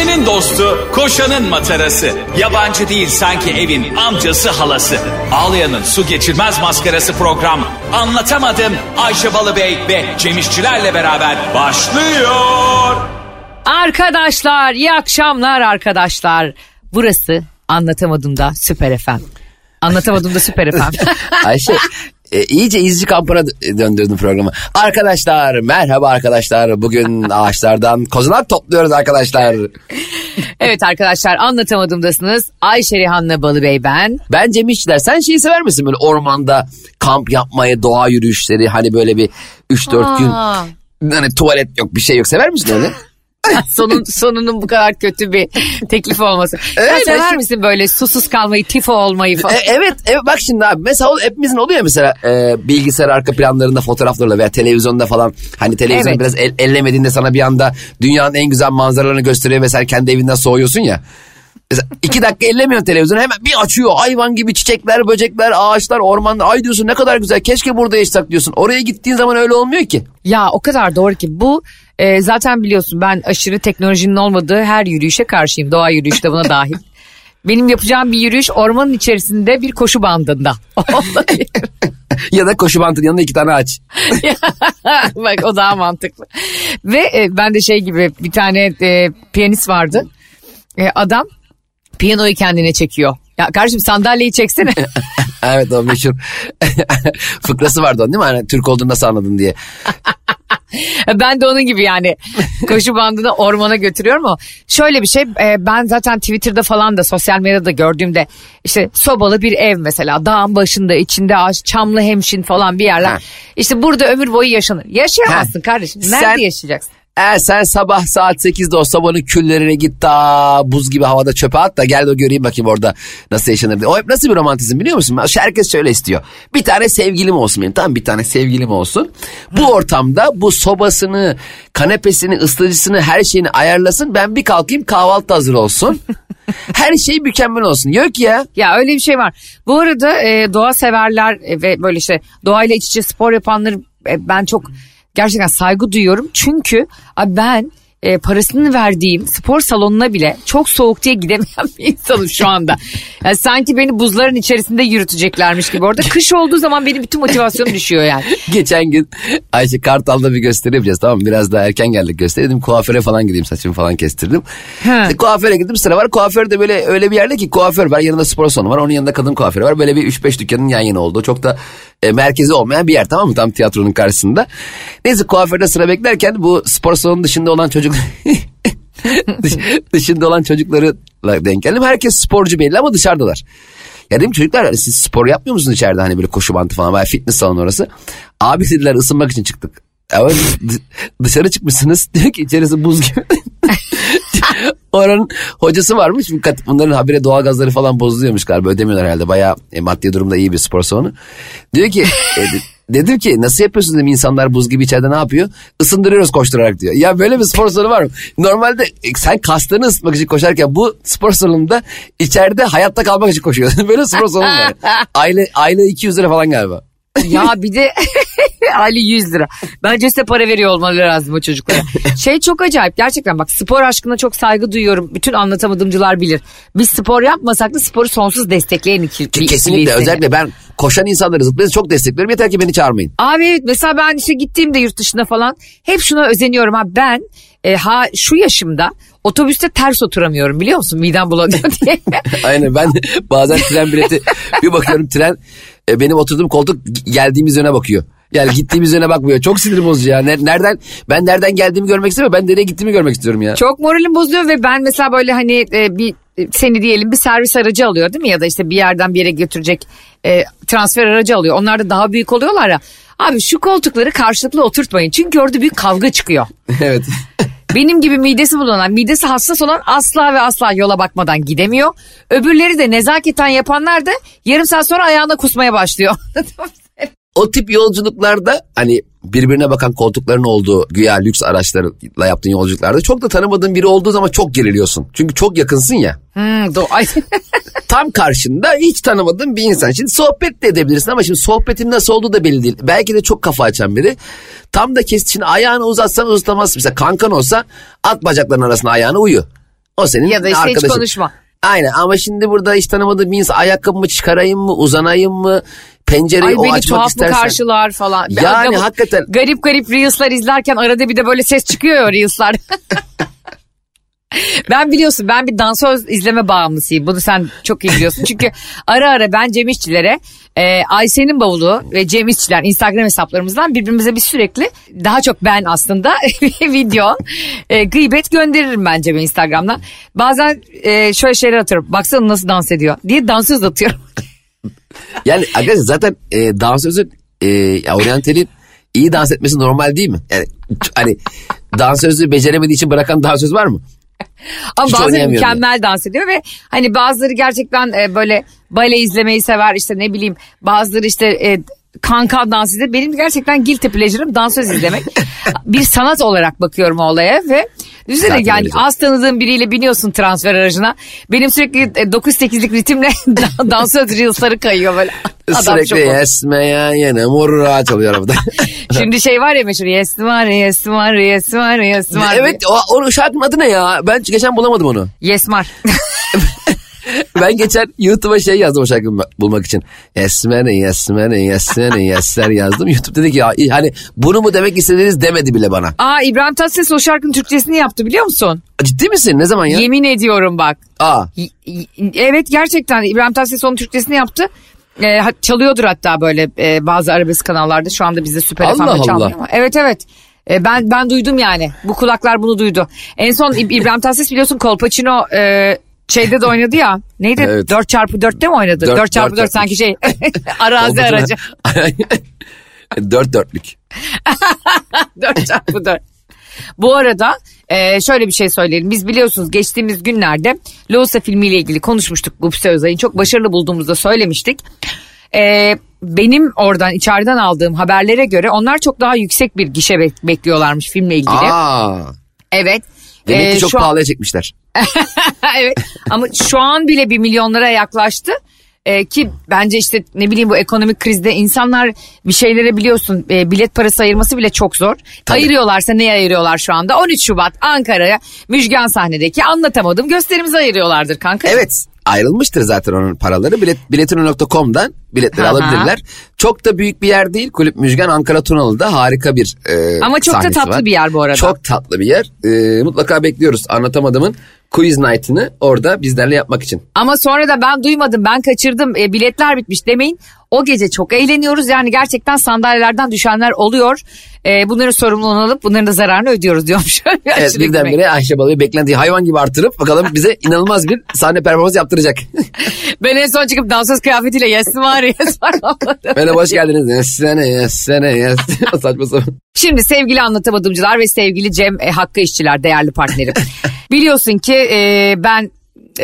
Ayşe'nin dostu, koşanın matarası. Yabancı değil sanki evin amcası halası. Ağlayan'ın su geçirmez maskarası program. Anlatamadım Ayşe Balıbey ve Cemişçilerle beraber başlıyor. Arkadaşlar iyi akşamlar arkadaşlar. Burası anlatamadım da Süper FM. Anlatamadım da Süper FM. Ayşe e, iyice izci kampına dö- döndürdün programı. Arkadaşlar merhaba arkadaşlar. Bugün ağaçlardan kozalak topluyoruz arkadaşlar. evet arkadaşlar anlatamadımdasınız. Ayşe Rihanna Balıbey ben. Ben Cem İşçiler sen şeyi sever misin böyle ormanda kamp yapmayı, doğa yürüyüşleri hani böyle bir 3-4 gün hani tuvalet yok bir şey yok sever misin öyle? Sonun, sonunun bu kadar kötü bir teklif olması. Sen Evet, sever Ayşe- misin böyle susuz kalmayı, tifo olmayı falan? E, evet, evet bak şimdi abi mesela hepimizin oluyor mesela e, bilgisayar arka planlarında fotoğraflarla veya televizyonda falan hani televizyon Evet. biraz el- ellemediğinde sana bir anda dünyanın en güzel manzaralarını gösteriyor ve sen kendi evinden soğuyorsun ya. Mesela iki dakika ellemiyorsun televizyonu hemen bir açıyor hayvan gibi çiçekler, böcekler, ağaçlar, ormanlar. Ay diyorsun ne kadar güzel keşke burada yaşasak diyorsun. Oraya gittiğin zaman öyle olmuyor ki. Ya o kadar doğru ki bu e, zaten biliyorsun ben aşırı teknolojinin olmadığı her yürüyüşe karşıyım. Doğa yürüyüşü de buna dahil. Benim yapacağım bir yürüyüş ormanın içerisinde bir koşu bandında. Ya da koşu bantının yanında iki tane ağaç. Bak o daha mantıklı. Ve e, ben de şey gibi bir tane e, piyanist vardı. E, adam piyanoyu kendine çekiyor. Ya kardeşim sandalyeyi çeksene. evet o meşhur fıkrası vardı onun değil mi? Hani Türk olduğunu nasıl anladın diye. ben de onun gibi yani koşu bandını ormana götürüyorum o. Şöyle bir şey e, ben zaten Twitter'da falan da sosyal medyada gördüğümde işte sobalı bir ev mesela dağın başında içinde ağaç çamlı hemşin falan bir yerler. Ha. İşte burada ömür boyu yaşanır. Yaşayamazsın kardeşim. Nerede Sen- yaşayacaksın? Eğer sen sabah saat 8'de o sobanın küllerine git da buz gibi havada çöpe at da gel de göreyim bakayım orada nasıl yaşanır diye. O hep nasıl bir romantizm biliyor musun? Herkes şöyle istiyor. Bir tane sevgilim olsun benim tamam bir tane sevgilim olsun. Bu ortamda bu sobasını, kanepesini, ısıtıcısını her şeyini ayarlasın. Ben bir kalkayım kahvaltı hazır olsun. her şey mükemmel olsun. Yok ya. Ya öyle bir şey var. Bu arada e, doğa severler e, ve böyle işte doğayla iç içe spor yapanları e, ben çok gerçekten saygı duyuyorum. Çünkü abi ben e, parasını verdiğim spor salonuna bile çok soğuk diye gidemeyen bir insanım şu anda. Yani sanki beni buzların içerisinde yürüteceklermiş gibi. Orada kış olduğu zaman benim bütün motivasyonum düşüyor yani. Geçen gün Ayşe Kartal'da bir gösteri yapacağız tamam mı? Biraz daha erken geldik gösteri. Dedim kuaföre falan gideyim saçımı falan kestirdim. İşte kuaföre gittim sıra var. Kuaför de böyle öyle bir yerde ki kuaför var. Yanında spor salonu var. Onun yanında kadın kuaförü var. Böyle bir 3-5 dükkanın yan yana olduğu. Çok da e, merkezi olmayan bir yer tamam mı? Tam tiyatronun karşısında. Neyse kuaförde sıra beklerken bu spor salonu dışında olan çocuk... Dış- dışında olan çocuklarla denk geldim. Herkes sporcu belli ama dışarıdalar. Ya dedim çocuklar hani siz spor yapmıyor musunuz içeride hani böyle koşu bandı falan veya fitness salonu orası. Abi dediler ısınmak için çıktık. Dı- dışarı çıkmışsınız diyor ki içerisi buz gibi. Oranın hocası varmış. Bunların habire doğalgazları falan bozuluyormuş galiba ödemiyorlar herhalde. Bayağı e, maddi durumda iyi bir spor salonu. Diyor ki e, dedim ki nasıl yapıyorsunuz dedim insanlar buz gibi içeride ne yapıyor? Isındırıyoruz koşturarak diyor. Ya böyle bir spor salonu var mı? Normalde e, sen kaslarını ısıtmak için koşarken bu spor salonunda içeride hayatta kalmak için koşuyorsun. böyle spor salonu var. Aile, aile 200 lira falan galiba. Ya bir de Ali 100 lira. Bence size para veriyor olmaları lazım o çocuklara. Şey çok acayip gerçekten bak spor aşkına çok saygı duyuyorum. Bütün anlatamadımcılar bilir. Biz spor yapmasak da sporu sonsuz destekleyen iki. Ki- bir- Kesinlikle seni. özellikle ben koşan insanları zıplayanı çok destekliyorum. Yeter ki beni çağırmayın. Abi evet mesela ben işte gittiğimde yurt dışına falan hep şuna özeniyorum abi ben e, ha şu yaşımda otobüste ters oturamıyorum biliyor musun midem bulanıyor diye. Aynen ben bazen tren bileti bir bakıyorum tren e, benim oturduğum koltuk geldiğimiz yöne bakıyor. Yani gittiğimiz yöne bakmıyor. Çok sinir bozucu ya. Ne- Nereden ben nereden geldiğimi görmek istemiyorum. Ben nereye gittiğimi görmek istiyorum ya. Çok moralim bozuyor ve ben mesela böyle hani e, bir e, seni diyelim bir servis aracı alıyor değil mi ya da işte bir yerden bir yere götürecek e, transfer aracı alıyor. Onlar da daha büyük oluyorlar ya. Abi şu koltukları karşılıklı oturtmayın çünkü orada büyük kavga çıkıyor. evet. Benim gibi midesi bulunan, midesi hassas olan asla ve asla yola bakmadan gidemiyor. Öbürleri de nezaketen yapanlar da yarım saat sonra ayağına kusmaya başlıyor. O tip yolculuklarda hani birbirine bakan koltukların olduğu güya lüks araçlarla yaptığın yolculuklarda çok da tanımadığın biri olduğu zaman çok geriliyorsun. Çünkü çok yakınsın ya. hmm, do- ay- Tam karşında hiç tanımadığın bir insan. Şimdi sohbet de edebilirsin ama şimdi sohbetin nasıl olduğu da belli değil. Belki de çok kafa açan biri. Tam da kesişini ayağını uzatsan uzatamazsın. Mesela kankan olsa at bacaklarının arasına ayağını uyu. O senin Ya da işte hiç arkadaşın. konuşma. Aynen ama şimdi burada hiç tanımadığım bir insan ayakkabımı çıkarayım mı uzanayım mı pencereyi Ay o beni açmak tuhaf mı istersen. karşılar falan. Yani Aga- hakikaten- Garip garip Reels'lar izlerken arada bir de böyle ses çıkıyor ya Reels'lar. ben biliyorsun ben bir dansöz izleme bağımlısıyım. Bunu sen çok iyi biliyorsun. Çünkü ara ara ben Cem İşçilere e, Ayşe'nin bavulu ve Cem İşçiler Instagram hesaplarımızdan birbirimize bir sürekli daha çok ben aslında video e, gıybet gönderirim ben Cem'e Instagram'dan. Bazen e, şöyle şeyler atıyorum. Baksana nasıl dans ediyor diye dansöz atıyorum. Yani arkadaşlar zaten e, dansözün e, ya oryantalin iyi dans etmesi normal değil mi? Yani hani dansözü beceremediği için bırakan dansöz var mı? Ama Hiç bazıları mükemmel dans ediyor ve hani bazıları gerçekten e, böyle bale izlemeyi sever işte ne bileyim bazıları işte e, kankan dans eder. Benim gerçekten guilty pleasure'ım dansöz izlemek. bir sanat olarak bakıyorum olaya ve düşünsene yani öyle. az tanıdığım biriyle biniyorsun transfer aracına. Benim sürekli e, 9-8'lik ritimle dansöz reels'ları kayıyor böyle. Adam Sürekli esmeyen yine murra çalıyor arabada. Şimdi şey var ya meşhur yes var yes var yes var yes var. evet o, o şarkının adı ne ya? Ben geçen bulamadım onu. Yes var. Ben geçen YouTube'a şey yazdım o şarkıyı bulmak için. Esmene yesmene yesmene yesler yazdım. YouTube dedi ki ya hani bunu mu demek istediniz demedi bile bana. Aa İbrahim Tatlıses o şarkının Türkçesini yaptı biliyor musun? Ciddi misin? Ne zaman ya? Yemin ediyorum bak. Aa. Evet gerçekten İbrahim Tatlıses onun Türkçesini yaptı. Ha- çalıyordur hatta böyle e, bazı arabesk kanallarda şu anda bizde Süper FM'de Allah. çalmıyor ama. Evet evet. E, ben ben duydum yani. Bu kulaklar bunu duydu. En son İb- İbrahim Tatlıses biliyorsun Kolpaçino e, şeyde de oynadı ya. Neydi? Evet. 4 çarpı 4'te mi oynadı? Dört- 4 çarpı dört 4 sanki şey arazi aracı. Dört dörtlük. 4 çarpı 4. Bu arada e, şöyle bir şey söyleyelim. Biz biliyorsunuz geçtiğimiz günlerde Loğusa filmiyle ilgili konuşmuştuk Gupse Özay'ın. Çok başarılı bulduğumuzda söylemiştik. E, benim oradan içeriden aldığım haberlere göre onlar çok daha yüksek bir gişe bek- bekliyorlarmış filmle ilgili. Aa. Evet. Demek ki çok şu an- pahalıya çekmişler. evet ama şu an bile bir milyonlara yaklaştı. Ee, ki bence işte ne bileyim bu ekonomik krizde insanlar bir şeylere biliyorsun e, bilet parası ayırması bile çok zor. Ayırıyorlarsa ne ayırıyorlar şu anda? 13 Şubat Ankara'ya Müjgan sahnedeki anlatamadım gösterimizi ayırıyorlardır kanka. Evet ayrılmıştır zaten onun paraları. Bilet, biletino.com'dan biletleri Aha. alabilirler. Çok da büyük bir yer değil. Kulüp Müjgan Ankara Tunalı'da harika bir e, Ama çok da tatlı var. bir yer bu arada. Çok tatlı bir yer. E, mutlaka bekliyoruz. Anlatamadımın quiz night'ını orada bizlerle yapmak için. Ama sonra da ben duymadım ben kaçırdım e, biletler bitmiş demeyin. O gece çok eğleniyoruz yani gerçekten sandalyelerden düşenler oluyor. E, bunların sorumluluğunu alıp bunların da zararını ödüyoruz diyormuş. Evet birdenbire Ayşe Balı'yı beklentiyi hayvan gibi artırıp bakalım bize inanılmaz bir sahne performansı yaptıracak. Ben en son çıkıp dansöz kıyafetiyle yesim var yes var. Merhaba hoş geldiniz. Yesene yesene yesene. Saçma sapan. Şimdi sevgili anlatamadımcılar ve sevgili Cem e, Hakkı işçiler değerli partnerim. Biliyorsun ki e, ben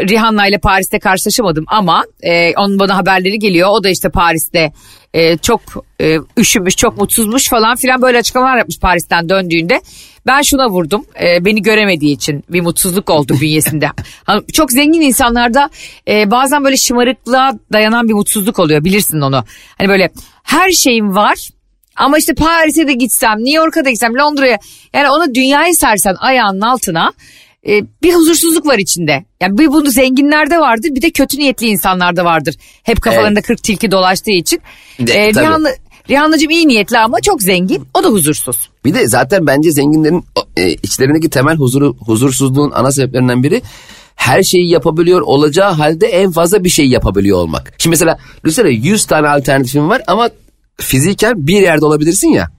Rihanna ile Paris'te karşılaşamadım ama e, onun bana haberleri geliyor. O da işte Paris'te e, çok e, üşümüş, çok mutsuzmuş falan filan böyle açıklamalar yapmış Paris'ten döndüğünde. Ben şuna vurdum. e, beni göremediği için bir mutsuzluk oldu bünyesinde. Çok zengin insanlarda e, bazen böyle şımarıklığa dayanan bir mutsuzluk oluyor. Bilirsin onu. Hani böyle her şeyim var ama işte Paris'e de gitsem, New York'a da gitsem, Londra'ya yani onu dünyayı sersen ayağının altına e, bir huzursuzluk var içinde. Yani bir bunu zenginlerde vardır bir de kötü niyetli insanlarda vardır. Hep kafalarında kırk tilki dolaştığı için. De, E. Rihanna, Rihanna'cığım iyi niyetli ama çok zengin o da huzursuz. Bir de zaten bence zenginlerin e, içlerindeki temel huzuru, huzursuzluğun ana sebeplerinden biri her şeyi yapabiliyor olacağı halde en fazla bir şey yapabiliyor olmak. Şimdi mesela düşünsene 100 tane alternatifin var ama fiziken bir yerde olabilirsin ya.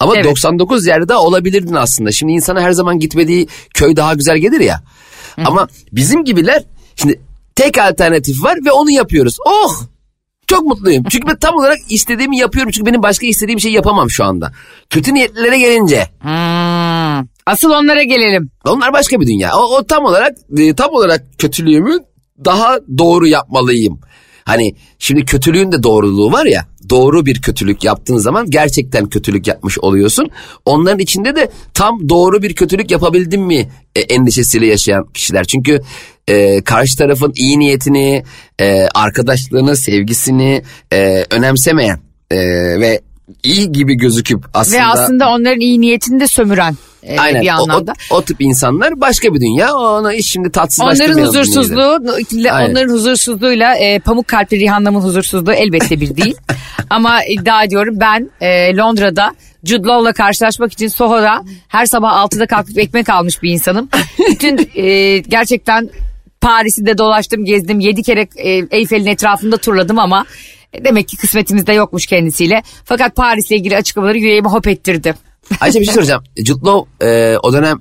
Ama Evet. 99 yerde daha olabilirdin aslında. Şimdi insana her zaman gitmediği köy daha güzel gelir ya. Ama bizim gibiler şimdi tek alternatif var ve onu yapıyoruz. Oh çok mutluyum. Çünkü ben tam olarak istediğimi yapıyorum. Çünkü benim başka istediğim şeyi yapamam şu anda. Kötü niyetlilere gelince Hmm. Asıl onlara gelelim. onlar başka bir dünya. O, o tam olarak e, tam olarak kötülüğümü daha doğru yapmalıyım. Hani şimdi kötülüğün de doğruluğu var ya. Doğru bir kötülük yaptığın zaman gerçekten kötülük yapmış oluyorsun. Onların içinde de tam doğru bir kötülük yapabildim mi e, endişesiyle yaşayan kişiler. Çünkü e, karşı tarafın iyi niyetini, e, arkadaşlığını, sevgisini e, önemsemeyen e, ve iyi gibi gözüküp aslında... Ve aslında onların iyi niyetini de sömüren e, Aynen. bir O, o, anlamda. o tip insanlar başka bir dünya. Onu iş şimdi Onların tatsızlaştırmayalım. dinleyiciler. huzursuzluğu, Aynen. onların huzursuzluğuyla e, pamuk kalpli Rihanna'mın huzursuzluğu elbette bir değil. Ama iddia ediyorum ben e, Londra'da Jude Law'la karşılaşmak için Soho'da her sabah 6'da kalkıp ekmek almış bir insanım. Bütün e, gerçekten Paris'i de dolaştım, gezdim. 7 kere e, Eyfel'in etrafında turladım ama demek ki kısmetimizde yokmuş kendisiyle. Fakat Paris'le ilgili açıklamaları yüreğimi hop ettirdi. Ayşe bir şey soracağım. Jude Law e, o dönem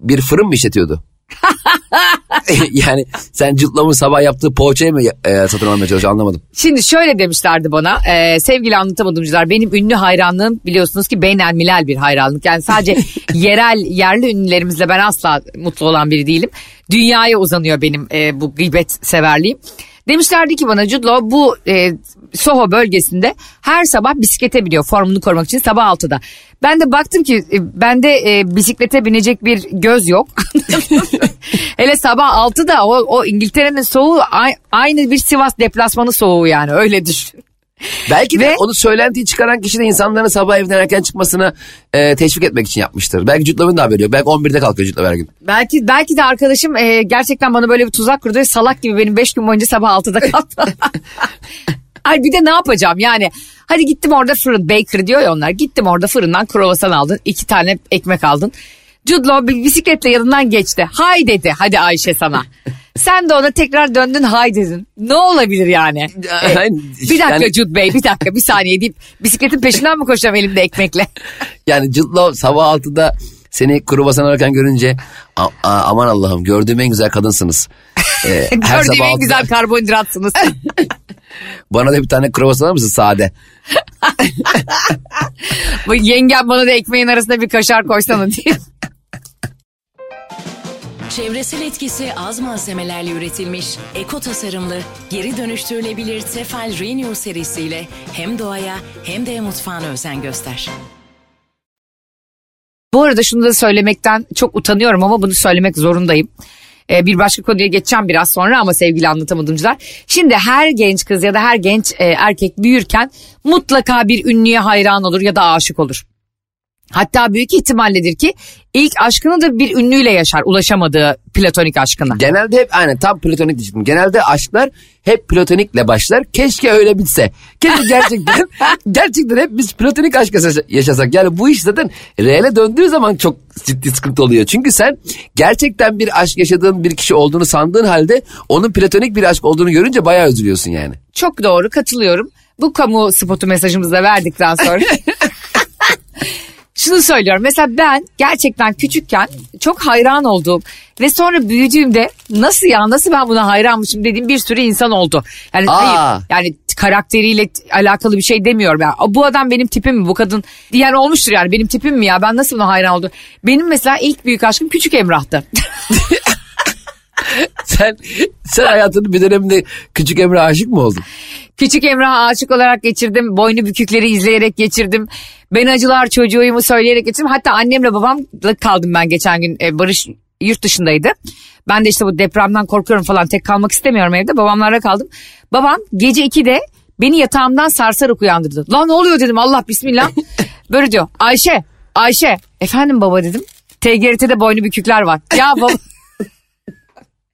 bir fırın mı işletiyordu? yani sen Law'un sabah yaptığı poğaçayı mı e, satın almaya çalışıyorsun anlamadım. Şimdi şöyle demişlerdi bana e, sevgili anlatamadımcılar benim ünlü hayranlığım biliyorsunuz ki beynel milal bir hayranlık. Yani sadece yerel yerli ünlülerimizle ben asla mutlu olan biri değilim. Dünyaya uzanıyor benim e, bu gıybet severliğim. Demişlerdi ki bana Jude Law bu e, Soho bölgesinde her sabah bisiklete biniyor formunu korumak için sabah 6'da. Ben de baktım ki e, bende e, bisiklete binecek bir göz yok. Hele sabah 6'da o, o İngiltere'nin soğuğu ay- aynı bir Sivas deplasmanı soğuğu yani öyle düşün. Belki de Ve- onu söylentiyi çıkaran kişi de insanların sabah evden erken çıkmasını e, teşvik etmek için yapmıştır. Belki Law'un da haberi yok. Belki 11'de kalkıyor Law her gün. Belki belki de arkadaşım e, gerçekten bana böyle bir tuzak kurdu salak gibi benim 5 gün boyunca sabah 6'da kalktı. Ay bir de ne yapacağım yani hadi gittim orada fırın baker diyor ya onlar gittim orada fırından kruvasan aldın iki tane ekmek aldın. Jude Law bisikletle yanından geçti hay dedi hadi Ayşe sana. Sen de ona tekrar döndün hay dedin. Ne olabilir yani? E, Aynen. bir dakika Yani- Jude Bey bir dakika bir saniye deyip bisikletin peşinden mi koşacağım elimde ekmekle? Yani Law sabah 6'da seni kruvasan alırken görünce "A- a- aman Allah'ım gördüğüm en güzel kadınsınız. E, her Gördüğüm sabah en 6'da güzel karbonhidratsınız. Bana da bir tane kruvasan alır mısın sade? Bu Yengem bana da ekmeğin arasına bir kaşar koysana diye. Çevresel etkisi az malzemelerle üretilmiş, eko tasarımlı, geri dönüştürülebilir Tefal Renew serisiyle hem doğaya hem de mutfağına özen göster. Bu arada şunu da söylemekten çok utanıyorum ama bunu söylemek zorundayım. Ee, bir başka konuya geçeceğim biraz sonra ama sevgili anlatamadımcılar. Şimdi her genç kız ya da her genç e, erkek büyürken mutlaka bir ünlüye hayran olur ya da aşık olur. Hatta büyük ihtimalledir ki ilk aşkını da bir ünlüyle yaşar ulaşamadığı platonik aşkına. Genelde hep aynen tam platonik diyecektim. Genelde aşklar hep platonikle başlar. Keşke öyle bitse. Keşke gerçekten gerçekten hep biz platonik aşk yaşa- yaşasak. Yani bu iş zaten reale döndüğü zaman çok ciddi sıkıntı oluyor. Çünkü sen gerçekten bir aşk yaşadığın bir kişi olduğunu sandığın halde onun platonik bir aşk olduğunu görünce bayağı üzülüyorsun yani. Çok doğru katılıyorum. Bu kamu spotu mesajımızı da verdikten sonra. Şunu söylüyorum mesela ben gerçekten küçükken çok hayran olduğum ve sonra büyüdüğümde nasıl ya nasıl ben buna hayranmışım dediğim bir sürü insan oldu. Yani Aa. hayır yani alakalı alakalı bir şey demiyorum ya. Bu adam benim tipim mi bu kadın diyen olmuştur yani benim tipim mi ya ben nasıl buna hayran oldum. Benim mesela ilk büyük aşkım küçük Emrah'tı. Sen sen hayatının bir döneminde küçük Emre aşık mı oldun? Küçük Emrah'a aşık olarak geçirdim. Boynu bükükleri izleyerek geçirdim. Ben acılar çocuğumu söyleyerek geçirdim. Hatta annemle babamla kaldım ben geçen gün. E, Barış yurt dışındaydı. Ben de işte bu depremden korkuyorum falan tek kalmak istemiyorum evde. Babamlarla kaldım. Babam gece 2'de beni yatağımdan sarsarak uyandırdı. Lan ne oluyor dedim Allah bismillah. Böyle diyor Ayşe Ayşe efendim baba dedim. TGRT'de boynu bükükler var. Ya baba.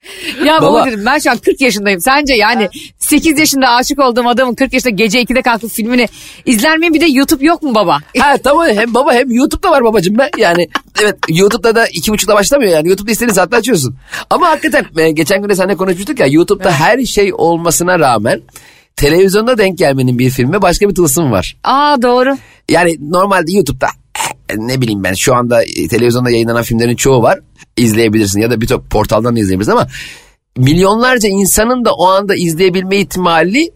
Ya baba, Baba- dedim ben şu an 40 yaşındayım. Sence yani 8 yaşında aşık olduğum adamın 40 yaşında gece 2'de kalkıp filmini izler miyim? Bir de YouTube yok mu baba? Ha tamam hem baba hem YouTube'da var babacığım ben. Yani evet YouTube'da da iki buçukta başlamıyor yani. YouTube'da istediğin saatte açıyorsun. Ama hakikaten e, geçen gün de seninle konuşmuştuk ya YouTube'da her şey olmasına rağmen televizyonda denk gelmenin bir filmi başka bir tılsım var. Aa doğru. Yani normalde YouTube'da e, ne bileyim ben şu anda e, televizyonda yayınlanan filmlerin çoğu var. İzleyebilirsin ya da birçok portaldan da izleyebilirsin ama milyonlarca insanın da o anda izleyebilme ihtimali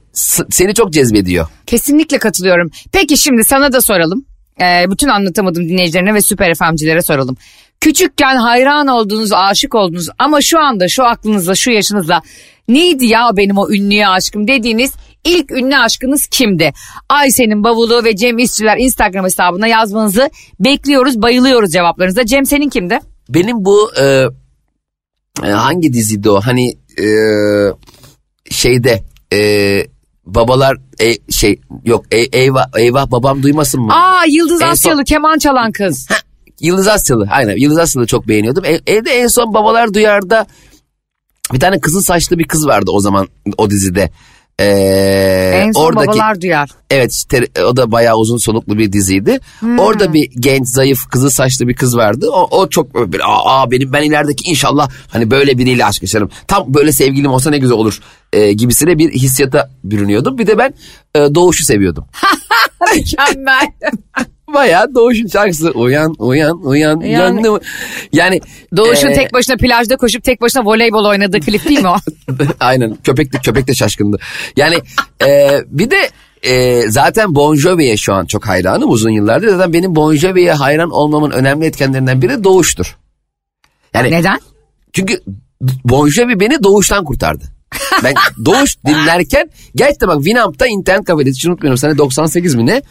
seni çok cezbediyor. Kesinlikle katılıyorum. Peki şimdi sana da soralım. Ee, bütün anlatamadım dinleyicilerine ve süper FM'cilere soralım. Küçükken hayran olduğunuz, aşık olduğunuz ama şu anda şu aklınızda, şu yaşınızda neydi ya benim o ünlüye aşkım dediğiniz ilk ünlü aşkınız kimdi? Ayşe'nin bavulu ve Cem İşçiler Instagram hesabına yazmanızı bekliyoruz, bayılıyoruz cevaplarınıza. Cem senin kimdi? Benim bu e, e, hangi diziydi o? Hani e, şeyde e, babalar e, şey yok e, eyvah eyvah babam duymasın mı? Aa Yıldız En son- Asyalı keman çalan kız. Ha, Yıldız Asyalı aynen Yıldız Asyalı çok beğeniyordum. Ev- evde en son Babalar Duyar'da bir tane kızıl saçlı bir kız vardı o zaman o dizide. Ee, en son oradaki, babalar duyar. Evet işte o da bayağı uzun soluklu bir diziydi. Hmm. Orada bir genç zayıf kızıl saçlı bir kız vardı. O, o çok böyle aa, aa, benim ben ilerideki inşallah hani böyle biriyle aşk yaşarım. Tam böyle sevgilim olsa ne güzel olur e, gibisine bir hissiyata bürünüyordum. Bir de ben e, Doğuş'u seviyordum. Mükemmel. Bayağı Doğuş'un şarkısı uyan uyan uyan Yani-. Yani Doğuş'un e, tek başına plajda koşup tek başına voleybol oynadığı klip değil mi o? Aynen köpek de, köpek de şaşkındı. Yani e, bir de e, zaten Bon Jovi'ye şu an çok hayranım uzun yıllardır. Zaten benim Bon Jovi'ye hayran olmamın önemli etkenlerinden biri doğuştur. Yani Neden? çünkü Bon Jovi beni doğuştan kurtardı. Ben doğuş dinlerken gerçekten bak Winamp'ta internet kafede hiç unutmuyorum sene 98 mi ne?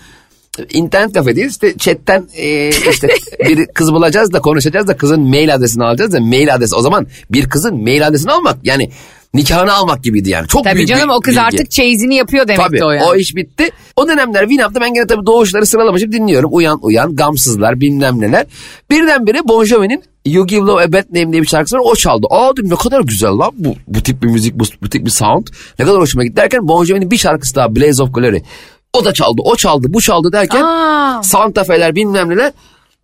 İnternet kafedeyiz işte chatten e, işte bir kız bulacağız da konuşacağız da kızın mail adresini alacağız da mail adresi o zaman bir kızın mail adresini almak yani nikahını almak gibiydi yani. Çok Tabii büyük canım o kız bilgi. artık çeyizini yapıyor demek Tabii o o, yani. iş bitti. O dönemler Winamp'ta ben gene tabii doğuşları sıralamışım dinliyorum. Uyan uyan gamsızlar bilmem neler. Birdenbire Bon Jovi'nin You Give Love a Bad Name diye bir şarkısı var o çaldı. Aa dedim ne kadar güzel lan bu, bu tip bir müzik bu, bu tip bir sound. Ne kadar hoşuma gitti derken Bon Jovi'nin bir şarkısı daha Blaze of Glory. O da çaldı o çaldı bu çaldı derken Aa. Santa Fe'ler bilmem neler.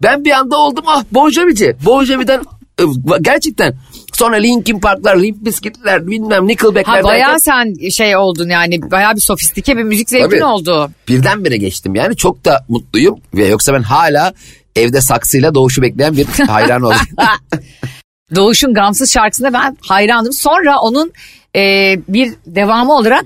Ben bir anda oldum ah Bon Jovi'ci. Bon Jovi'den e, gerçekten sonra Linkin Park'lar, Limp Bizkit'ler bilmem Nickelback'ler Ha bayağı derken- sen şey oldun yani bayağı bir sofistike bir müzik zevkin Tabii. oldu. birdenbire geçtim yani çok da mutluyum ve yoksa ben hala evde saksıyla doğuşu bekleyen bir hayran oldum. Doğuş'un Gamsız şarkısına ben hayrandım. Sonra onun e, bir devamı olarak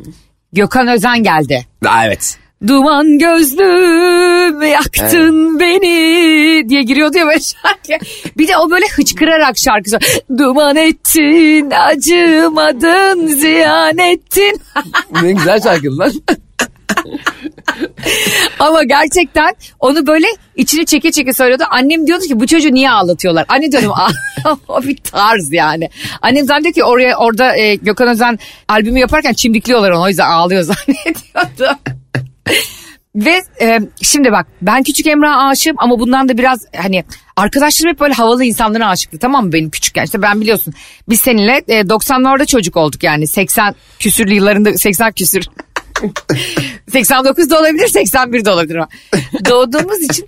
Gökhan Özen geldi. Evet. Duman gözlüm yaktın beni diye giriyordu ya böyle şarkı. Bir de o böyle hıçkırarak şarkı söylüyor. Duman ettin acımadın ziyan ettin. ne güzel şarkı lan. Ama gerçekten onu böyle içini çeke çeke söylüyordu. Annem diyordu ki bu çocuğu niye ağlatıyorlar? Anne diyordum "Aa, o bir tarz yani. Annem zannediyor ki oraya orada e, Gökhan Özen albümü yaparken çimdikliyorlar onu o yüzden ağlıyor zannediyordu. Ve e, şimdi bak ben küçük Emrah'a aşığım ama bundan da biraz hani arkadaşlarım hep böyle havalı insanlara aşıktı tamam mı? Benim küçükken işte ben biliyorsun biz seninle e, 90'larda çocuk olduk yani. 80 küsürlü yıllarında 80 küsür. 89 da olabilir 81 de olabilir ama. Doğduğumuz için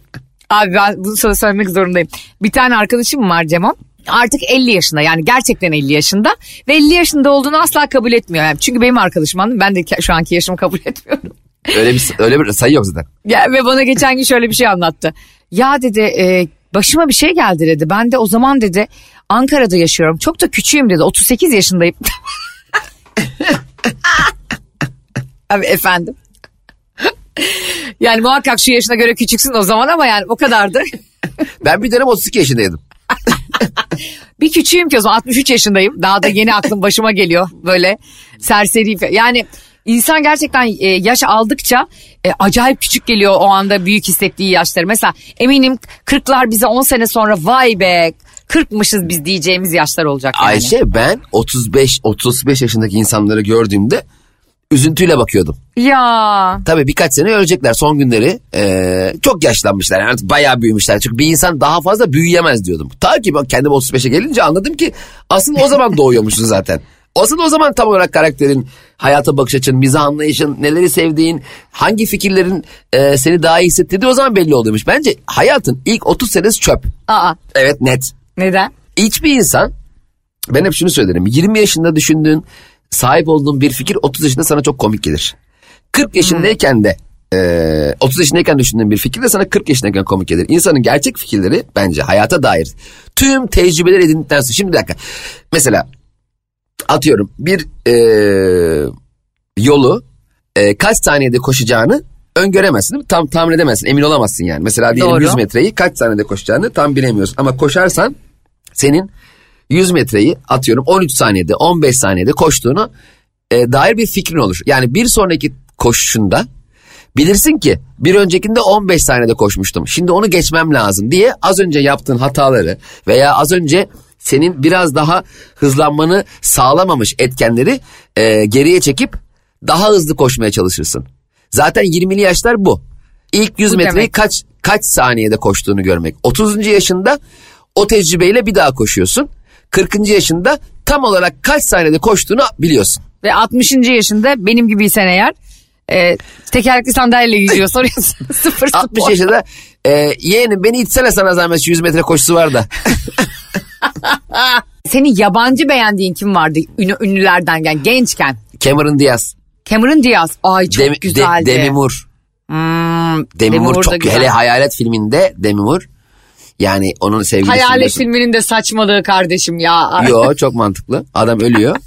abi ben bunu sana söylemek zorundayım. Bir tane arkadaşım var Cemo. Artık 50 yaşında yani gerçekten 50 yaşında. Ve 50 yaşında olduğunu asla kabul etmiyor. Yani çünkü benim arkadaşım anladın ben de şu anki yaşımı kabul etmiyorum Öyle bir öyle bir sayı yok zaten. ya, ve bana geçen gün şöyle bir şey anlattı. Ya dedi e, başıma bir şey geldi dedi. Ben de o zaman dedi Ankara'da yaşıyorum. Çok da küçüğüm dedi. 38 yaşındayım. Abi efendim. yani muhakkak şu yaşına göre küçüksün o zaman ama yani o kadardı. Ben bir dönem 32 yaşındaydım. bir küçüğüm ki o zaman 63 yaşındayım. Daha da yeni aklım başıma geliyor böyle serseri. Yani insan gerçekten e, yaş aldıkça e, acayip küçük geliyor o anda büyük hissettiği yaşları. Mesela eminim 40'lar bize 10 sene sonra vay be 40'mışız biz diyeceğimiz yaşlar olacak yani. Ayşe ben 35 35 yaşındaki insanları gördüğümde üzüntüyle bakıyordum. Ya Tabii birkaç sene ölecekler son günleri. Ee, çok yaşlanmışlar yani artık bayağı büyümüşler. Çünkü bir insan daha fazla büyüyemez diyordum. Ta ki ben kendim 35'e gelince anladım ki aslında o zaman doğuyormuşsun zaten. Aslında o zaman tam olarak karakterin, hayata bakış açın, mizah anlayışın, neleri sevdiğin, hangi fikirlerin e, seni daha iyi hissettirdiği o zaman belli oluyormuş. Bence hayatın ilk 30 senesi çöp. aa Evet net. neden? Hiçbir insan ben hep şunu söylerim. 20 yaşında düşündüğün sahip olduğun bir fikir 30 yaşında sana çok komik gelir. 40 yaşındayken de e, 30 yaşındayken düşündüğün bir fikir de sana 40 yaşındayken komik gelir. İnsanın gerçek fikirleri bence hayata dair tüm tecrübeler edindikten sonra. Şimdi bir dakika. Mesela atıyorum bir e, yolu e, kaç saniyede koşacağını öngöremezsin değil mi? Tam tahmin edemezsin emin olamazsın yani. Mesela diyelim Doğru. 100 metreyi kaç saniyede koşacağını tam bilemiyorsun. Ama koşarsan senin 100 metreyi atıyorum 13 saniyede 15 saniyede koştuğunu e, dair bir fikrin olur. Yani bir sonraki koşuşunda bilirsin ki bir öncekinde 15 saniyede koşmuştum. Şimdi onu geçmem lazım diye az önce yaptığın hataları veya az önce senin biraz daha hızlanmanı sağlamamış etkenleri e, geriye çekip daha hızlı koşmaya çalışırsın. Zaten 20'li yaşlar bu. İlk 100 Bu metreyi demek. kaç kaç saniyede koştuğunu görmek. 30. yaşında o tecrübeyle bir daha koşuyorsun. 40. yaşında tam olarak kaç saniyede koştuğunu biliyorsun. Ve 60. yaşında benim gibiysen eğer e, tekerlekli sandalyeyle yüzüyor soruyorsun. Sıfır 60 spor. yaşında e, yeğenim beni itsene sana zahmet şu 100 metre koşusu var da. Senin yabancı beğendiğin kim vardı ünlü, ünlülerden yani gençken? Cameron Diaz. Cameron Diaz. Ay çok Dem- De- güzeldi. Demi Moore. Hmm, Demi Moore çok güzel. hele Hayalet filminde Demi Moore. Yani onun sevgilisi. Hayalet filminin de saçmalığı kardeşim ya. Yo çok mantıklı. Adam ölüyor.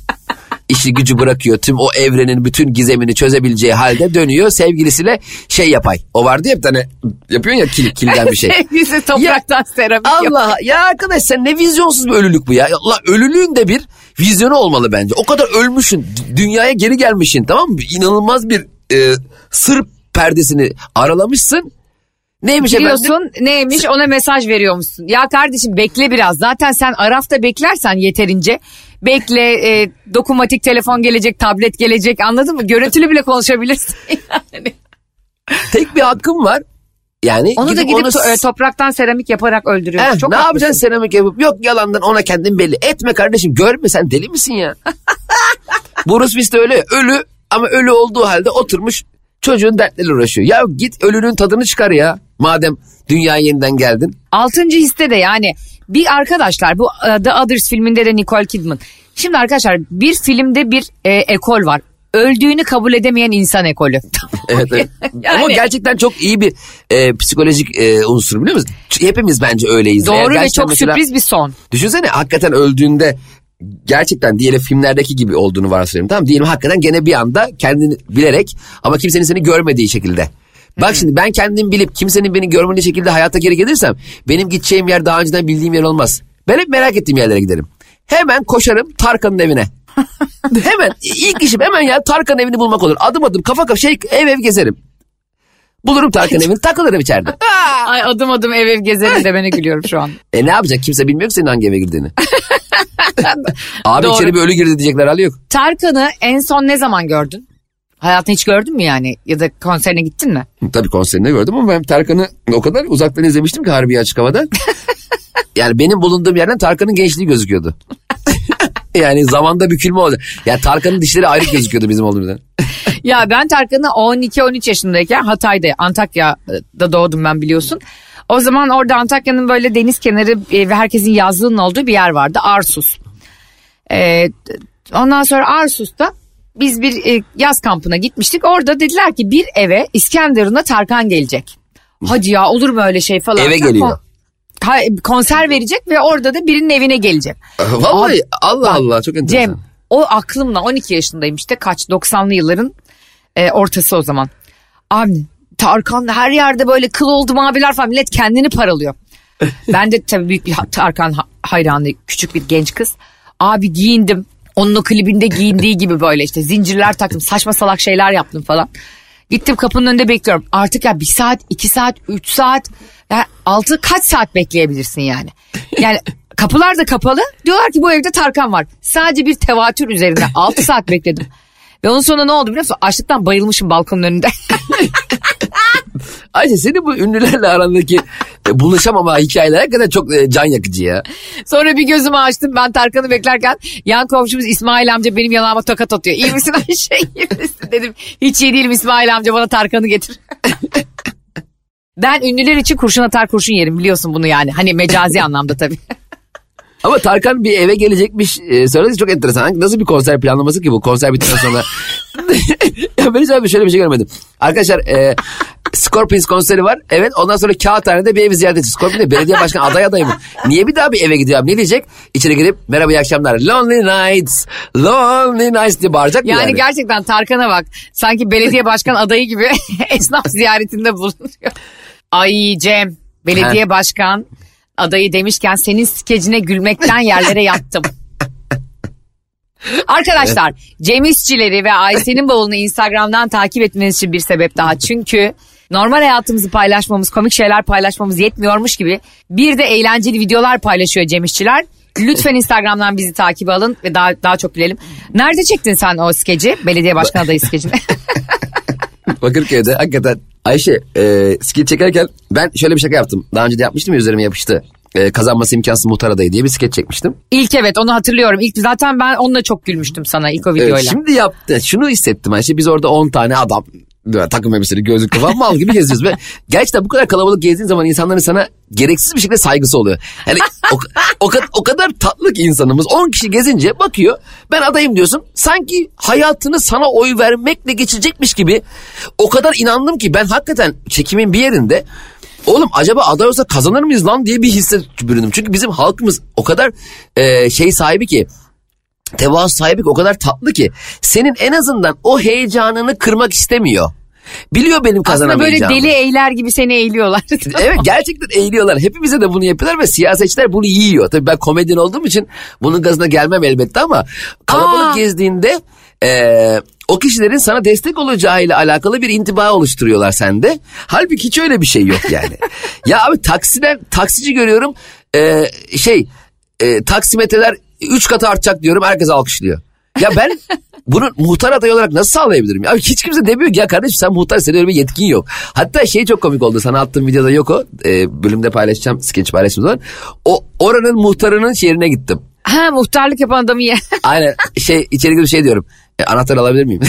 İşi gücü bırakıyor. Tüm o evrenin bütün gizemini çözebileceği halde dönüyor. Sevgilisiyle şey yapay. O vardı ya bir tane yapıyorsun ya kil, kilden bir şey. Sevgilisi topraktan seramik yapıyor. Allah ya arkadaş sen ne vizyonsuz bir ölülük bu ya. Allah ölülüğün de bir vizyonu olmalı bence. O kadar ölmüşsün. d- Dünyaya geri gelmişsin tamam mı? İnanılmaz bir e, sır perdesini aralamışsın. Neymiş efendim? Biliyorsun neymiş ona mesaj veriyormuşsun. Ya kardeşim bekle biraz. Zaten sen Araf'ta beklersen yeterince. Bekle e, dokunmatik telefon gelecek, tablet gelecek anladın mı? Görüntülü bile konuşabilirsin. yani. Tek bir hakkım var. Yani Onu da gidip onu e, topraktan seramik yaparak öldürüyorsun. Çok ne haklısın. yapacaksın seramik yapıp yok yalandan ona kendin belli etme kardeşim görme sen deli misin ya? Willis de öyle ölü ama ölü olduğu halde oturmuş çocuğun dertleriyle uğraşıyor. Ya git ölünün tadını çıkar ya madem dünyaya yeniden geldin. Altıncı hisse de yani bir arkadaşlar bu e, The Others filminde de Nicole Kidman. Şimdi arkadaşlar bir filmde bir e, ekol var. Öldüğünü kabul edemeyen insan ekolü. Evet, evet. Yani- Ama gerçekten çok iyi bir e, psikolojik e, unsur biliyor musun? Hepimiz bence öyleyiz. Doğru ve çok mesela- sürpriz bir son. Düşünsene hakikaten öldüğünde gerçekten diyelim filmlerdeki gibi olduğunu varsayıyorum. Tamam diyelim hakikaten gene bir anda kendini bilerek ama kimsenin seni görmediği şekilde. Bak şimdi ben kendim bilip kimsenin beni görmediği şekilde hayata geri gelirsem benim gideceğim yer daha önceden bildiğim yer olmaz. Ben hep merak ettiğim yerlere giderim. Hemen koşarım Tarkan'ın evine. hemen ilk işim hemen ya Tarkan'ın evini bulmak olur. Adım adım kafa kafa şey ev ev gezerim. Bulurum Tarkan'ın evini takılırım içeride. Ay adım adım ev ev gezerim demene gülüyorum şu an. E ne yapacak kimse bilmiyor ki senin hangi eve girdiğini. Abi Doğru. içeri bir ölü girdi diyecekler hali yok. Tarkan'ı en son ne zaman gördün? Hayatını hiç gördün mü yani? Ya da konserine gittin mi? Tabii konserinde gördüm ama ben Tarkan'ı o kadar uzaktan izlemiştim ki Harbiye Açık Hava'da. yani benim bulunduğum yerden Tarkan'ın gençliği gözüküyordu. yani zamanda bükülme oldu. Yani Tarkan'ın dişleri ayrı gözüküyordu bizim olduğumuzdan. Ya ben Tarkan'ı 12-13 yaşındayken Hatay'da, Antakya'da doğdum ben biliyorsun. O zaman orada Antakya'nın böyle deniz kenarı e, ve herkesin yazlığının olduğu bir yer vardı. Arsus. Ee, ondan sonra Arsus'ta biz bir e, yaz kampına gitmiştik. Orada dediler ki bir eve İskenderun'a Tarkan gelecek. Hadi ya olur mu öyle şey falan. Eve Kon- geliyor. Ha, konser verecek ve orada da birinin evine gelecek. Vallahi Abi, Allah bak, Allah çok enteresan. Cem o aklımla 12 yaşındayım işte kaç 90'lı yılların e, ortası o zaman. Abi Tarkan her yerde böyle kıl oldu abiler falan millet kendini paralıyor. ben de tabii büyük bir Tarkan ha- hayranı küçük bir genç kız. Abi giyindim. Onun o klibinde giyindiği gibi böyle işte zincirler taktım saçma salak şeyler yaptım falan. Gittim kapının önünde bekliyorum. Artık ya bir saat, iki saat, üç saat, ya altı kaç saat bekleyebilirsin yani? Yani kapılar da kapalı. Diyorlar ki bu evde Tarkan var. Sadece bir tevatür üzerinde altı saat bekledim. Ve onun sonunda ne oldu biliyor musun? Açlıktan bayılmışım balkonun önünde. Ayşe senin bu ünlülerle arandaki buluşamama hikayeler hakikaten çok e, can yakıcı ya. Sonra bir gözümü açtım ben Tarkan'ı beklerken yan komşumuz İsmail amca benim yanağıma tokat atıyor. İyi misin Ayşe iyi misin dedim. Hiç iyi değilim İsmail amca bana Tarkan'ı getir. ben ünlüler için kurşun atar kurşun yerim biliyorsun bunu yani. Hani mecazi anlamda tabii. Ama Tarkan bir eve gelecekmiş e, söyledi çok enteresan. Nasıl bir konser planlaması ki bu konser bittikten sonra? ya ben hiç abi şöyle bir şey görmedim. Arkadaşlar e, Scorpions konseri var. Evet ondan sonra Kağıthane'de bir evi ziyaret edeceğiz. Scorpions belediye başkanı aday adayı mı? Niye bir daha bir eve gidiyor abi? Ne diyecek? İçeri girip merhaba iyi akşamlar. Lonely Nights, Lonely Nights diye bağıracak mı Yani, yani? gerçekten Tarkan'a bak. Sanki belediye başkan adayı gibi esnaf ziyaretinde bulunuyor. Ay Cem belediye başkan adayı demişken senin skecine gülmekten yerlere yattım. Arkadaşlar Cem İşçileri ve Ayşe'nin bavulunu Instagram'dan takip etmeniz için bir sebep daha. Çünkü normal hayatımızı paylaşmamız, komik şeyler paylaşmamız yetmiyormuş gibi bir de eğlenceli videolar paylaşıyor Cem İşçiler. Lütfen Instagram'dan bizi takip alın ve daha daha çok bilelim. Nerede çektin sen o skeci? Belediye başkan adayı skecini. Bakırköy'de hakikaten Ayşe e, skeç çekerken ben şöyle bir şaka yaptım. Daha önce de yapmıştım ya üzerime yapıştı. E, kazanması imkansız muhtar adayı diye bir skeç çekmiştim. İlk evet onu hatırlıyorum. İlk zaten ben onunla çok gülmüştüm sana ilk o videoyla. Evet, şimdi yaptı. Şunu hissettim Ayşe. Biz orada 10 tane adam takım elbiseli gözlük falan mal gibi geziyoruz. Ve gerçekten bu kadar kalabalık gezdiğin zaman insanların sana gereksiz bir şekilde saygısı oluyor. Yani o, o, o kadar tatlı ki insanımız 10 kişi gezince bakıyor ben adayım diyorsun. Sanki hayatını sana oy vermekle geçecekmiş gibi o kadar inandım ki ben hakikaten çekimin bir yerinde Oğlum acaba aday olsa kazanır mıyız lan diye bir hisse büründüm. Çünkü bizim halkımız o kadar e, şey sahibi ki tevazu sahibi ki o kadar tatlı ki senin en azından o heyecanını kırmak istemiyor. Biliyor benim Aslında böyle kazanamayacağımı. deli eğler gibi seni eğiliyorlar. Evet gerçekten eğiliyorlar. Hepimize de bunu yapıyorlar ve siyasetçiler bunu yiyor. Tabii ben komedyen olduğum için bunun gazına gelmem elbette ama kalabalık Aa. gezdiğinde eee, o kişilerin sana destek olacağıyla alakalı bir intiba oluşturuyorlar sende. Halbuki hiç öyle bir şey yok yani. ya abi taksiden taksici görüyorum eee, şey eee, taksimetreler 3 katı artacak diyorum herkes alkışlıyor. Ya ben bunu muhtar adayı olarak nasıl sağlayabilirim? Ya hiç kimse demiyor ki ya kardeşim sen muhtar senin öyle bir yetkin yok. Hatta şey çok komik oldu sana attığım videoda yok o. Ee, bölümde paylaşacağım skeç paylaşım zaman. O oranın muhtarının şehrine gittim. ha muhtarlık yapan adamı ye. Aynen şey içeri girip şey diyorum. E, anahtar alabilir miyim?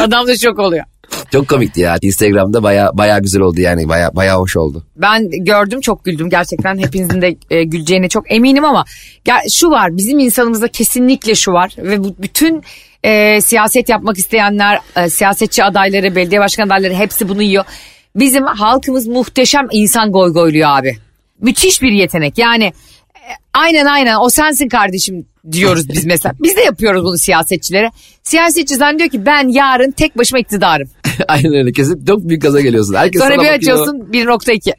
Adam da şok oluyor. Çok komikti ya. Instagram'da baya baya güzel oldu yani baya baya hoş oldu. Ben gördüm çok güldüm gerçekten hepinizin de e, güleceğine çok eminim ama gel, şu var bizim insanımızda kesinlikle şu var ve bu, bütün e, siyaset yapmak isteyenler e, siyasetçi adayları belediye başkan adayları hepsi bunu yiyor. Bizim halkımız muhteşem insan goygoyluyor abi. Müthiş bir yetenek yani e, aynen aynen o sensin kardeşim diyoruz biz mesela. Biz de yapıyoruz bunu siyasetçilere. Siyasetçi zannediyor ki ben yarın tek başıma iktidarım. Aynen öyle kesin çok büyük gaza geliyorsun. Herkes Sonra bir bakıyor. açıyorsun 1.2.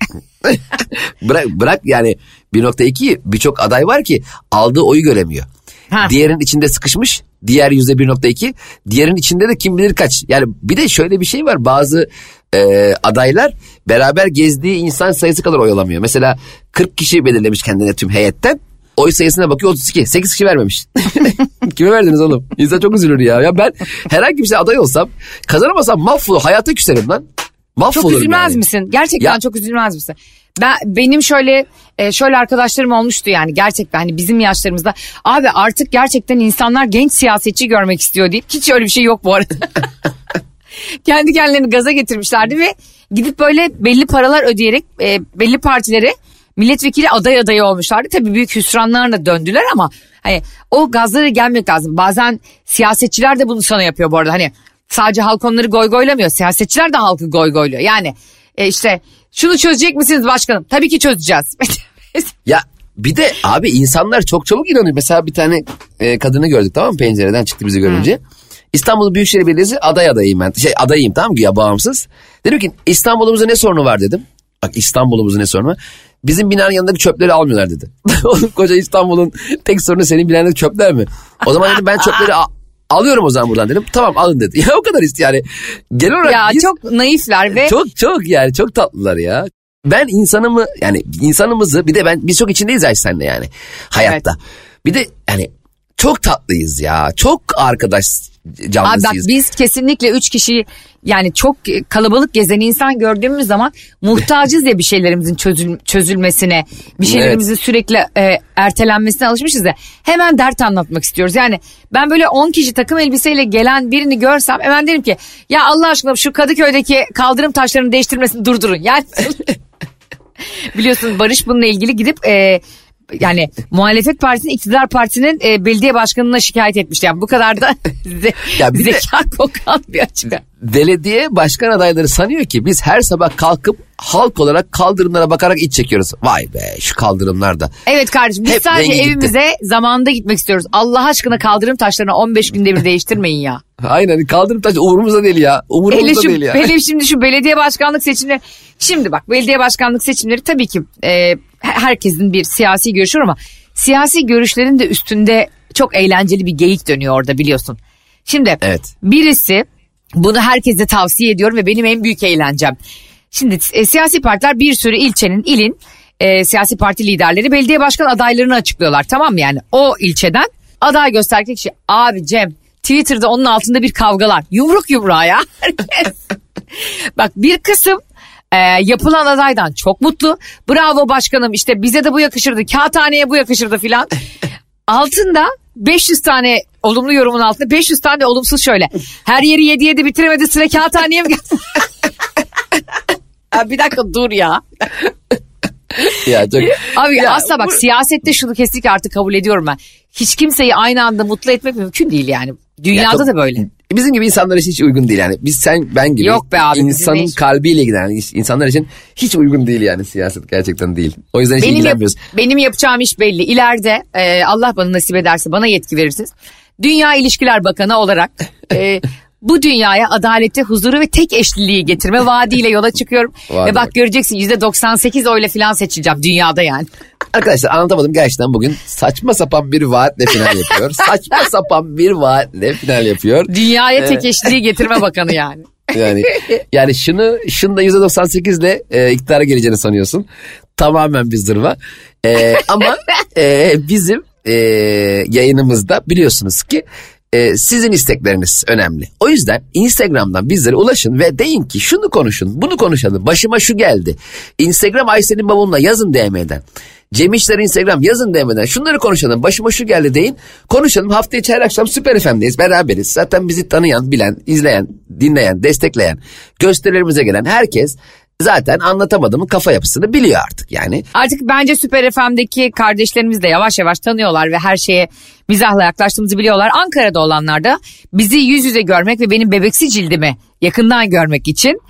bırak, bırak yani 1.2 birçok aday var ki aldığı oyu göremiyor. Ha. Diğerinin içinde sıkışmış. Diğer yüzde 1.2. Diğerinin içinde de kim bilir kaç. Yani bir de şöyle bir şey var. Bazı e, adaylar beraber gezdiği insan sayısı kadar oy alamıyor. Mesela 40 kişi belirlemiş kendine tüm heyetten. Oy sayısına bakıyor 32. 8 kişi vermemiş. Kime verdiniz oğlum? İnsan çok üzülür ya. Ya ben herhangi bir şey aday olsam kazanamasam mahvolur. Hayata küserim lan. Mahvolurum Çok üzülmez yani. misin? Gerçekten Ya- çok üzülmez misin? Ben benim şöyle e, şöyle arkadaşlarım olmuştu yani gerçekten hani bizim yaşlarımızda abi artık gerçekten insanlar genç siyasetçi görmek istiyor deyip hiç öyle bir şey yok bu arada. Kendi kendilerini gaza getirmişlerdi ve gidip böyle belli paralar ödeyerek e, belli partilere milletvekili aday adayı olmuşlardı. Tabii büyük hüsranlarla döndüler ama hani o gazlara gelmek lazım. Bazen siyasetçiler de bunu sana yapıyor bu arada. Hani sadece halk onları goygoylamıyor. Siyasetçiler de halkı goygoyluyor. Yani e, işte şunu çözecek misiniz başkanım? Tabii ki çözeceğiz. Ya bir de abi insanlar çok çabuk inanıyor. Mesela bir tane e, kadını gördük tamam mı pencereden çıktı bizi görünce. İstanbul Büyükşehir Belediyesi aday adayıyım ben. Şey adayıyım tamam mı ya bağımsız. Dedim ki İstanbul'umuzda ne sorunu var dedim. Bak İstanbul'umuzda ne sorunu. Bizim binanın yanındaki çöpleri almıyorlar dedi. Oğlum koca İstanbul'un tek sorunu senin binandaki çöpler mi? O zaman dedim ben çöpleri a- alıyorum o zaman buradan dedim. Tamam alın dedi. Ya o kadar ist yani. Genel olarak ya biz- çok naifler ve çok çok yani çok tatlılar ya. Ben insanımı yani insanımızı bir de ben biz çok içindeyiz Ayşe senle yani hayatta. Bir de yani çok tatlıyız ya. Çok arkadaş Abi bak canlısıyız. biz kesinlikle üç kişi yani çok kalabalık gezen insan gördüğümüz zaman muhtacız ya bir şeylerimizin çözül, çözülmesine, bir şeylerimizin sürekli e, ertelenmesine alışmışız ya. Hemen dert anlatmak istiyoruz. Yani ben böyle 10 kişi takım elbiseyle gelen birini görsem hemen derim ki ya Allah aşkına şu Kadıköy'deki kaldırım taşlarını değiştirmesini durdurun. Yani biliyorsun Barış bununla ilgili gidip e, yani muhalefet partisinin iktidar partisinin e, belediye başkanına şikayet etmişti. Yani bu kadar da ze- Ya bir de- zeka kokan bir açıklama. Belediye başkan adayları sanıyor ki biz her sabah kalkıp halk olarak kaldırımlara bakarak iç çekiyoruz. Vay be şu kaldırımlarda. Evet kardeşim biz Hep sadece rengi gitti. evimize zamanında gitmek istiyoruz. Allah aşkına kaldırım taşlarını 15 günde bir değiştirmeyin ya. Aynen kaldırım taşı umurumuzda değil ya. Hele, Umurumuzda şu, değil ya. hele şimdi şu belediye başkanlık seçimleri. Şimdi bak belediye başkanlık seçimleri tabii ki e, herkesin bir siyasi görüşü var ama siyasi görüşlerin de üstünde çok eğlenceli bir geyik dönüyor orada biliyorsun. Şimdi Evet. birisi bunu herkese tavsiye ediyorum ve benim en büyük eğlencem. Şimdi e, siyasi partiler bir sürü ilçenin, ilin e, siyasi parti liderleri belediye başkan adaylarını açıklıyorlar tamam mı yani o ilçeden aday gösterdikleri kişi abi Cem Twitter'da onun altında bir kavgalar. Yumruk yumruğa ya. Herkes. Bak bir kısım e, yapılan adaydan çok mutlu. Bravo başkanım işte bize de bu yakışırdı. Kağıthaneye bu yakışırdı filan. Altında 500 tane olumlu yorumun altında 500 tane olumsuz şöyle. Her yeri 7 7 bitiremedi sıra kağıthaneye mi geldi? Ya bir dakika dur ya. Ya çok... Abi Ya asla bak bu- siyasette şunu kesinlikle artık kabul ediyorum ben. Hiç kimseyi aynı anda mutlu etmek mümkün değil yani. Ya Dünyada çok- da böyle. Bizim gibi insanlar için hiç uygun değil yani. Biz sen ben gibi Yok be abi, insanın hiç- kalbiyle giden insanlar için hiç uygun değil yani siyaset gerçekten değil. O yüzden hiç Benim, yap- ilgilenmiyoruz. benim yapacağım iş belli. İleride e, Allah bana nasip ederse bana yetki verirsiniz. Dünya İlişkiler Bakanı olarak e, bu dünyaya adaleti, huzuru ve tek eşliliği getirme vaadiyle yola çıkıyorum. Ve bak göreceksin %98 oyla falan seçileceğim dünyada yani. Arkadaşlar anlatamadım gerçekten bugün saçma sapan bir vaatle final yapıyor. saçma sapan bir vaatle final yapıyor. Dünyaya tek eşliliği getirme bakanı yani. Yani yani şunu şunda %98 ile e, iktidara geleceğini sanıyorsun. Tamamen bir zırva. E, ama e, bizim e, yayınımızda biliyorsunuz ki e, sizin istekleriniz önemli. O yüzden Instagram'dan bizlere ulaşın ve deyin ki şunu konuşun, bunu konuşalım. Başıma şu geldi. Instagram Ayşe'nin babamla yazın DM'den. Cem İşler Instagram yazın DM'den. Şunları konuşalım. Başıma şu geldi deyin. Konuşalım. Hafta içi her akşam Süper FM'deyiz. Beraberiz. Zaten bizi tanıyan, bilen, izleyen, dinleyen, destekleyen, gösterilerimize gelen herkes zaten anlatamadığımın kafa yapısını biliyor artık yani. Artık bence Süper FM'deki kardeşlerimiz de yavaş yavaş tanıyorlar ve her şeye mizahla yaklaştığımızı biliyorlar. Ankara'da olanlar da bizi yüz yüze görmek ve benim bebeksi cildimi yakından görmek için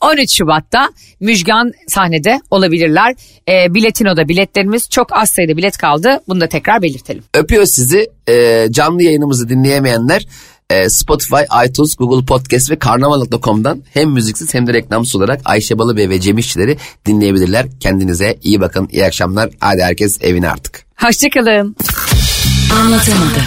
13 Şubat'ta Müjgan sahnede olabilirler. E, Biletino'da biletlerimiz çok az sayıda bilet kaldı. Bunu da tekrar belirtelim. Öpüyor sizi. Ee, canlı yayınımızı dinleyemeyenler e, Spotify, iTunes, Google Podcast ve karnaval.com'dan hem müziksiz hem de reklamsız olarak Ayşe Balıbey ve Cem İşçileri dinleyebilirler. Kendinize iyi bakın, iyi akşamlar. Hadi herkes evine artık. Hoşçakalın. Anlatamadım.